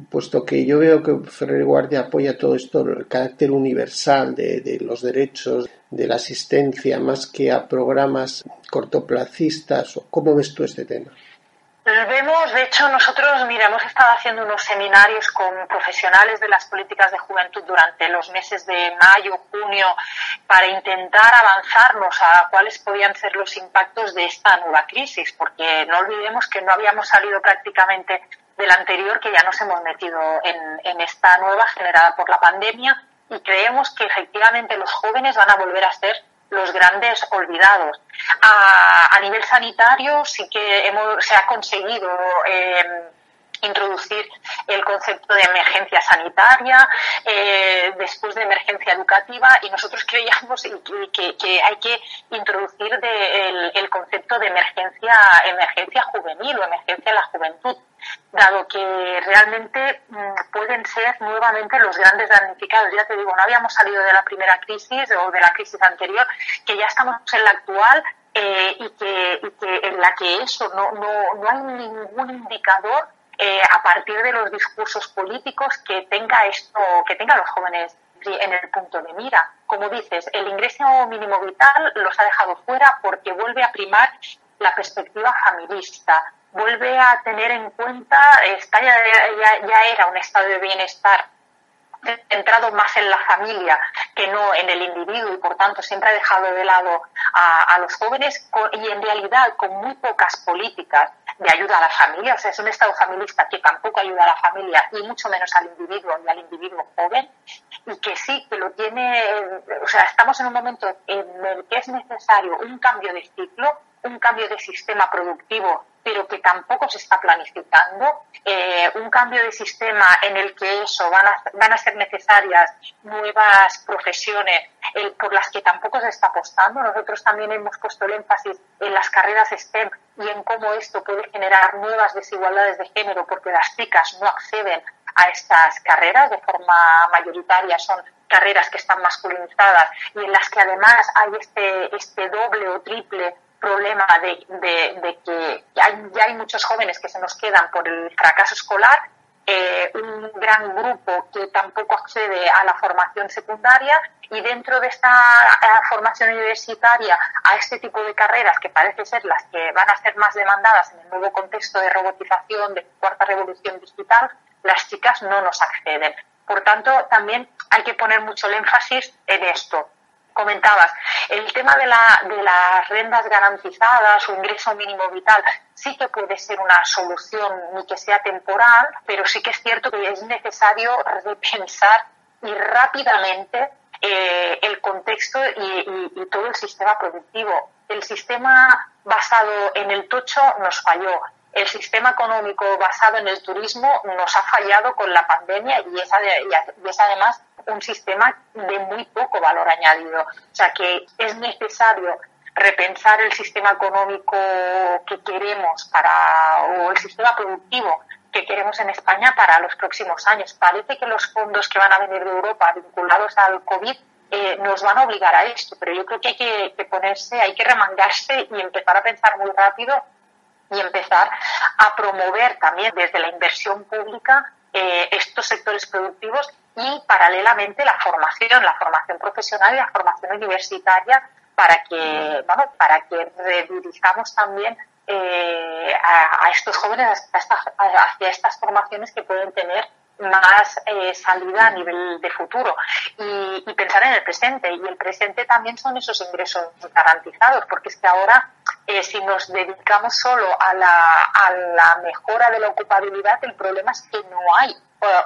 puesto que yo veo que Ferrer Guardia apoya todo esto, el carácter universal de, los derechos, de la asistencia, más que a programas cortoplacistas. ¿Cómo ves tú este tema? Vemos, de hecho, nosotros, mira, hemos estado haciendo unos seminarios con profesionales de las políticas de juventud durante los meses de mayo, junio, para intentar avanzarnos a cuáles podían ser los impactos de esta nueva crisis, porque no olvidemos que no habíamos salido prácticamente del anterior, que ya nos hemos metido en, esta nueva generada por la pandemia y creemos que efectivamente los jóvenes van a volver a ser los grandes olvidados. A, a nivel sanitario sí que hemos, se ha conseguido eh, introducir el concepto de emergencia sanitaria, eh, después de emergencia educativa, y nosotros creíamos que, que, hay que introducir de el, concepto de emergencia, emergencia juvenil o emergencia de la juventud, dado que realmente mmm, pueden ser nuevamente los grandes damnificados. Ya te digo, no habíamos salido de la primera crisis o de la crisis anterior, que ya estamos en la actual eh, y, que, y que en la que eso no, no, no hay ningún indicador eh, a partir de los discursos políticos que tenga esto, que tenga los jóvenes en el punto de mira. Como dices, el ingreso mínimo vital los ha dejado fuera porque vuelve a primar la perspectiva familista, vuelve a tener en cuenta, esta ya, ya, ya era un estado de bienestar centrado más en la familia que no en el individuo y por tanto siempre ha dejado de lado a, los jóvenes y en realidad con muy pocas políticas de ayuda a la familia, o sea, es un Estado familista que tampoco ayuda a la familia y mucho menos al individuo y al individuo joven, y que sí, que lo tiene, o sea, estamos en un momento en el que es necesario un cambio de ciclo, un cambio de sistema productivo pero que tampoco se está planificando, eh, un cambio de sistema en el que eso van a, van a ser necesarias nuevas profesiones eh, por las que tampoco se está apostando. Nosotros también hemos puesto el énfasis en las carreras STEM y en cómo esto puede generar nuevas desigualdades de género porque las chicas no acceden a estas carreras de forma mayoritaria, son carreras que están masculinizadas y en las que además hay este, este doble o triple problema de, que hay, ya hay muchos jóvenes que se nos quedan por el fracaso escolar, eh, un gran grupo que tampoco accede a la formación secundaria y dentro de esta eh, formación universitaria a este tipo de carreras que parece ser las que van a ser más demandadas en el nuevo contexto de robotización, de cuarta revolución digital, las chicas no nos acceden. Por tanto, también hay que poner mucho el énfasis en esto comentabas, el tema de, la, de las rendas garantizadas o ingreso mínimo vital sí que puede ser una solución ni que sea temporal, pero sí que es cierto que es necesario repensar y rápidamente eh, el contexto y, todo el sistema productivo. El sistema basado en el tocho nos falló. El sistema económico basado en el turismo nos ha fallado con la pandemia y es, y es además un sistema de muy poco valor añadido. O sea que es necesario repensar el sistema económico que queremos para, o el sistema productivo que queremos en España para los próximos años. Parece que los fondos que van a venir de Europa vinculados al COVID eh, nos van a obligar a esto, pero yo creo que hay que, ponerse, hay que remangarse y empezar a pensar muy rápido y empezar a promover también desde la inversión pública eh, estos sectores productivos y paralelamente la formación, la formación profesional y la formación universitaria para que, bueno, para que redirigamos también eh, a, a, estos jóvenes hasta hacia estas formaciones que pueden tener más eh, salida a nivel de futuro. Y, y, pensar en el presente. Y el presente también son esos ingresos garantizados, porque es que ahora, eh, si nos dedicamos solo a la, a la mejora de la ocupabilidad, el problema es que no hay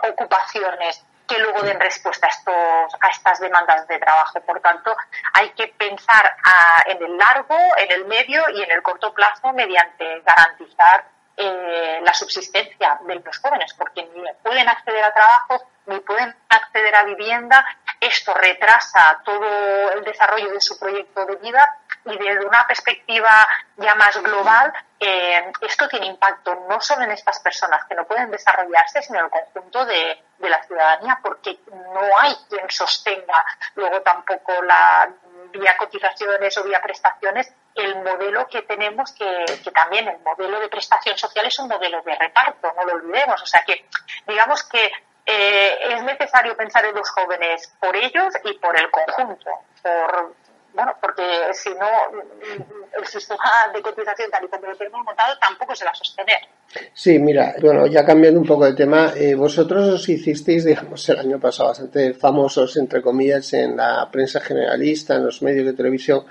ocupaciones que luego den respuesta a, estos, a estas demandas de trabajo. Por tanto, hay que pensar a, en el largo, en el medio y en el corto plazo mediante garantizar eh, la subsistencia de los jóvenes, porque ni pueden acceder a trabajo, ni pueden acceder a vivienda. Esto retrasa todo el desarrollo de su proyecto de vida Y desde una perspectiva ya más global, eh, esto tiene impacto no solo en estas personas que no pueden desarrollarse, sino en el conjunto de, la ciudadanía, porque no hay quien sostenga luego tampoco la vía cotizaciones o vía prestaciones el modelo que tenemos, que, que, también el modelo de prestación social es un modelo de reparto, no lo olvidemos. O sea que, digamos que eh, es necesario pensar en los jóvenes por ellos y por el conjunto, por, bueno, porque si no, el sistema de cotización tal y como lo tenemos montado tampoco se va a sostener. Sí, mira, bueno, ya cambiando un poco de tema, eh, vosotros os hicisteis, digamos, el año pasado bastante famosos, entre comillas, en la prensa generalista, en los medios de televisión,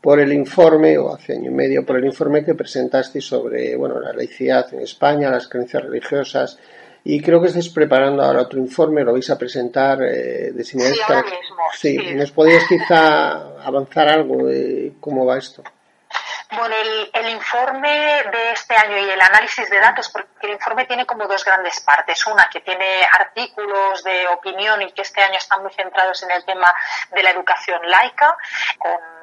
por el informe, o hace año y medio, por el informe que presentasteis sobre, bueno, la laicidad en España, las creencias religiosas, y creo que estáis preparando ahora otro informe, lo vais a presentar eh, de Sí, ahora mismo. Sí, ¿nos podéis quizá avanzar algo de cómo va esto? Bueno, el, informe de este año y el análisis de datos, porque el informe tiene como dos grandes partes. Una que tiene artículos de opinión y que este año están muy centrados en el tema de la educación laica, con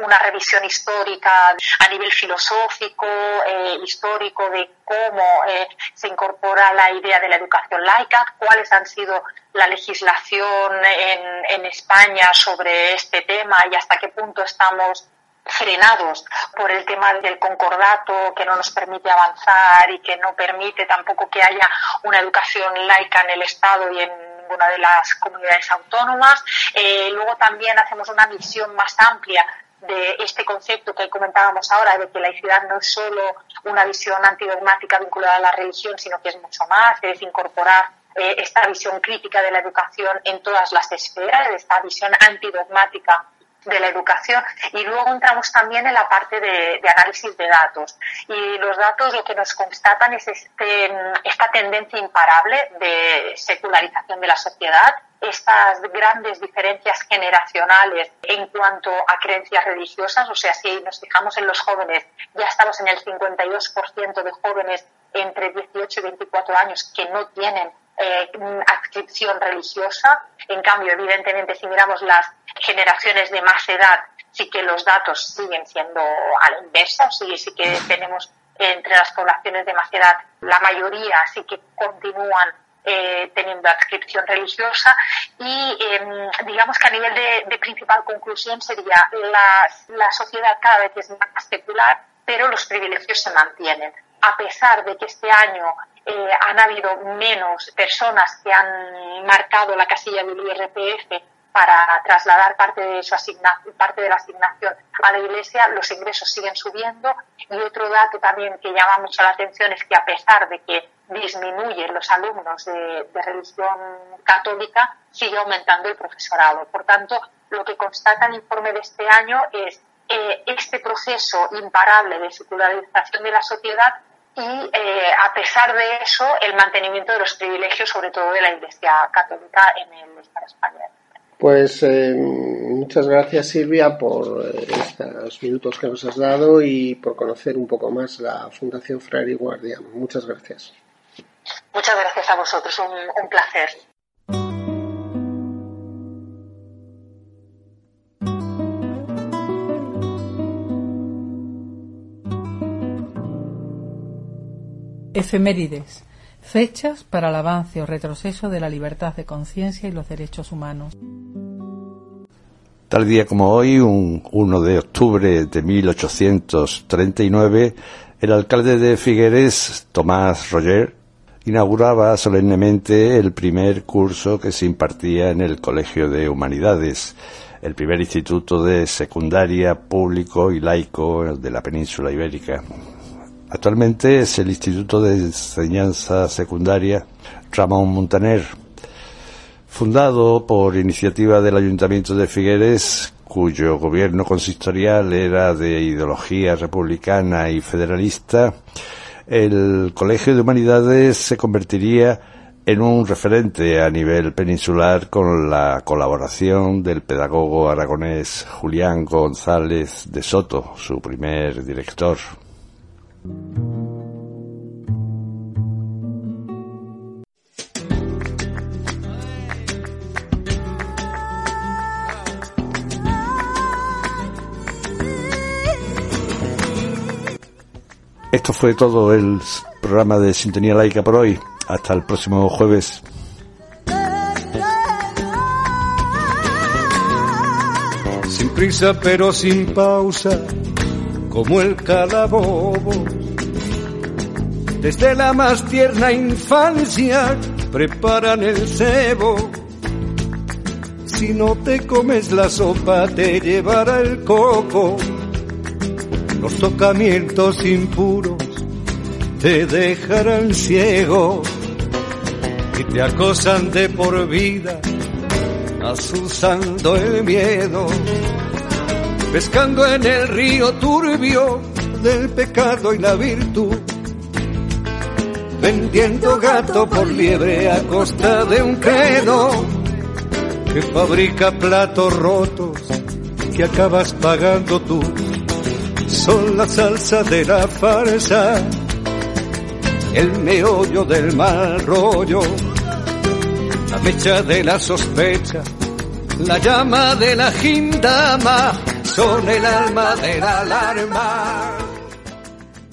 una revisión histórica a nivel filosófico, eh, histórico de cómo eh, se incorpora la idea de la educación laica, cuáles han sido la legislación en, España sobre este tema y hasta qué punto estamos frenados por el tema del concordato que no nos permite avanzar y que no permite tampoco que haya una educación laica en el Estado y en ninguna de las comunidades autónomas. Eh, luego también hacemos una visión más amplia de este concepto que comentábamos ahora, de que la laicidad no es solo una visión antidogmática vinculada a la religión, sino que es mucho más, es incorporar eh, esta visión crítica de la educación en todas las esferas, esta visión antidogmática de la educación. Y luego entramos también en la parte de, análisis de datos. Y los datos lo que nos constatan es este, esta tendencia imparable de secularización de la sociedad estas grandes diferencias generacionales en cuanto a creencias religiosas, o sea, si nos fijamos en los jóvenes, ya estamos en el 52% de jóvenes entre 18 y 24 años que no tienen eh, adscripción religiosa. En cambio, evidentemente, si miramos las generaciones de más edad, sí que los datos siguen siendo a la inversa, sí, sí que tenemos entre las poblaciones de más edad, la mayoría sí que continúan eh, teniendo adscripción religiosa y em, digamos que a nivel de, principal conclusión sería la, la sociedad cada vez es más secular, pero los privilegios se mantienen. A pesar de que este año eh, han habido menos personas que han marcado la casilla del IRPF para trasladar parte de su parte de la asignación a la Iglesia, los ingresos siguen subiendo. Y otro dato también que llama mucho la atención es que a pesar de que disminuyen los alumnos de, religión católica, sigue aumentando el profesorado. Por tanto, lo que constata el informe de este año es eh, este proceso imparable de secularización de la sociedad y, eh, a pesar de eso, el mantenimiento de los privilegios, sobre todo de la Iglesia católica en el Estado español. Pues eh, muchas gracias Silvia por estos minutos que nos has dado y por conocer un poco más la Fundación Frere y Guardia. Muchas gracias. Muchas gracias a vosotros, un, placer. Efemérides. Fechas para el avance o retroceso de la libertad de conciencia y los derechos humanos. Tal día como hoy, un 1 de octubre de 1839, el alcalde de Figueres, Tomás Roger, inauguraba solemnemente el primer curso que se impartía en el Colegio de Humanidades, el primer instituto de secundaria público y laico de la península ibérica. Actualmente es el Instituto de Enseñanza Secundaria Ramón Montaner, fundado por iniciativa del Ayuntamiento de Figueres, cuyo gobierno consistorial era de ideología republicana y federalista, el Colegio de Humanidades se convertiría en un referente a nivel peninsular con la colaboración del pedagogo aragonés Julián González de Soto, su primer director. Esto fue todo el programa de Sintonía Laica por hoy. Hasta el próximo jueves. Sin prisa pero sin pausa, como el calabobo. Desde la más tierna infancia preparan el cebo. Si no te comes la sopa, te llevará el coco. Los tocamientos impuros te dejarán ciego y te acosan de por vida, asusando el miedo, pescando en el río turbio del pecado y la virtud, vendiendo gato por liebre a costa de un credo que fabrica platos rotos que acabas pagando tú. Son la salsa de la farsa el meollo del mal rollo, la mecha de la sospecha, la llama de la gindama, son el alma de la alarma.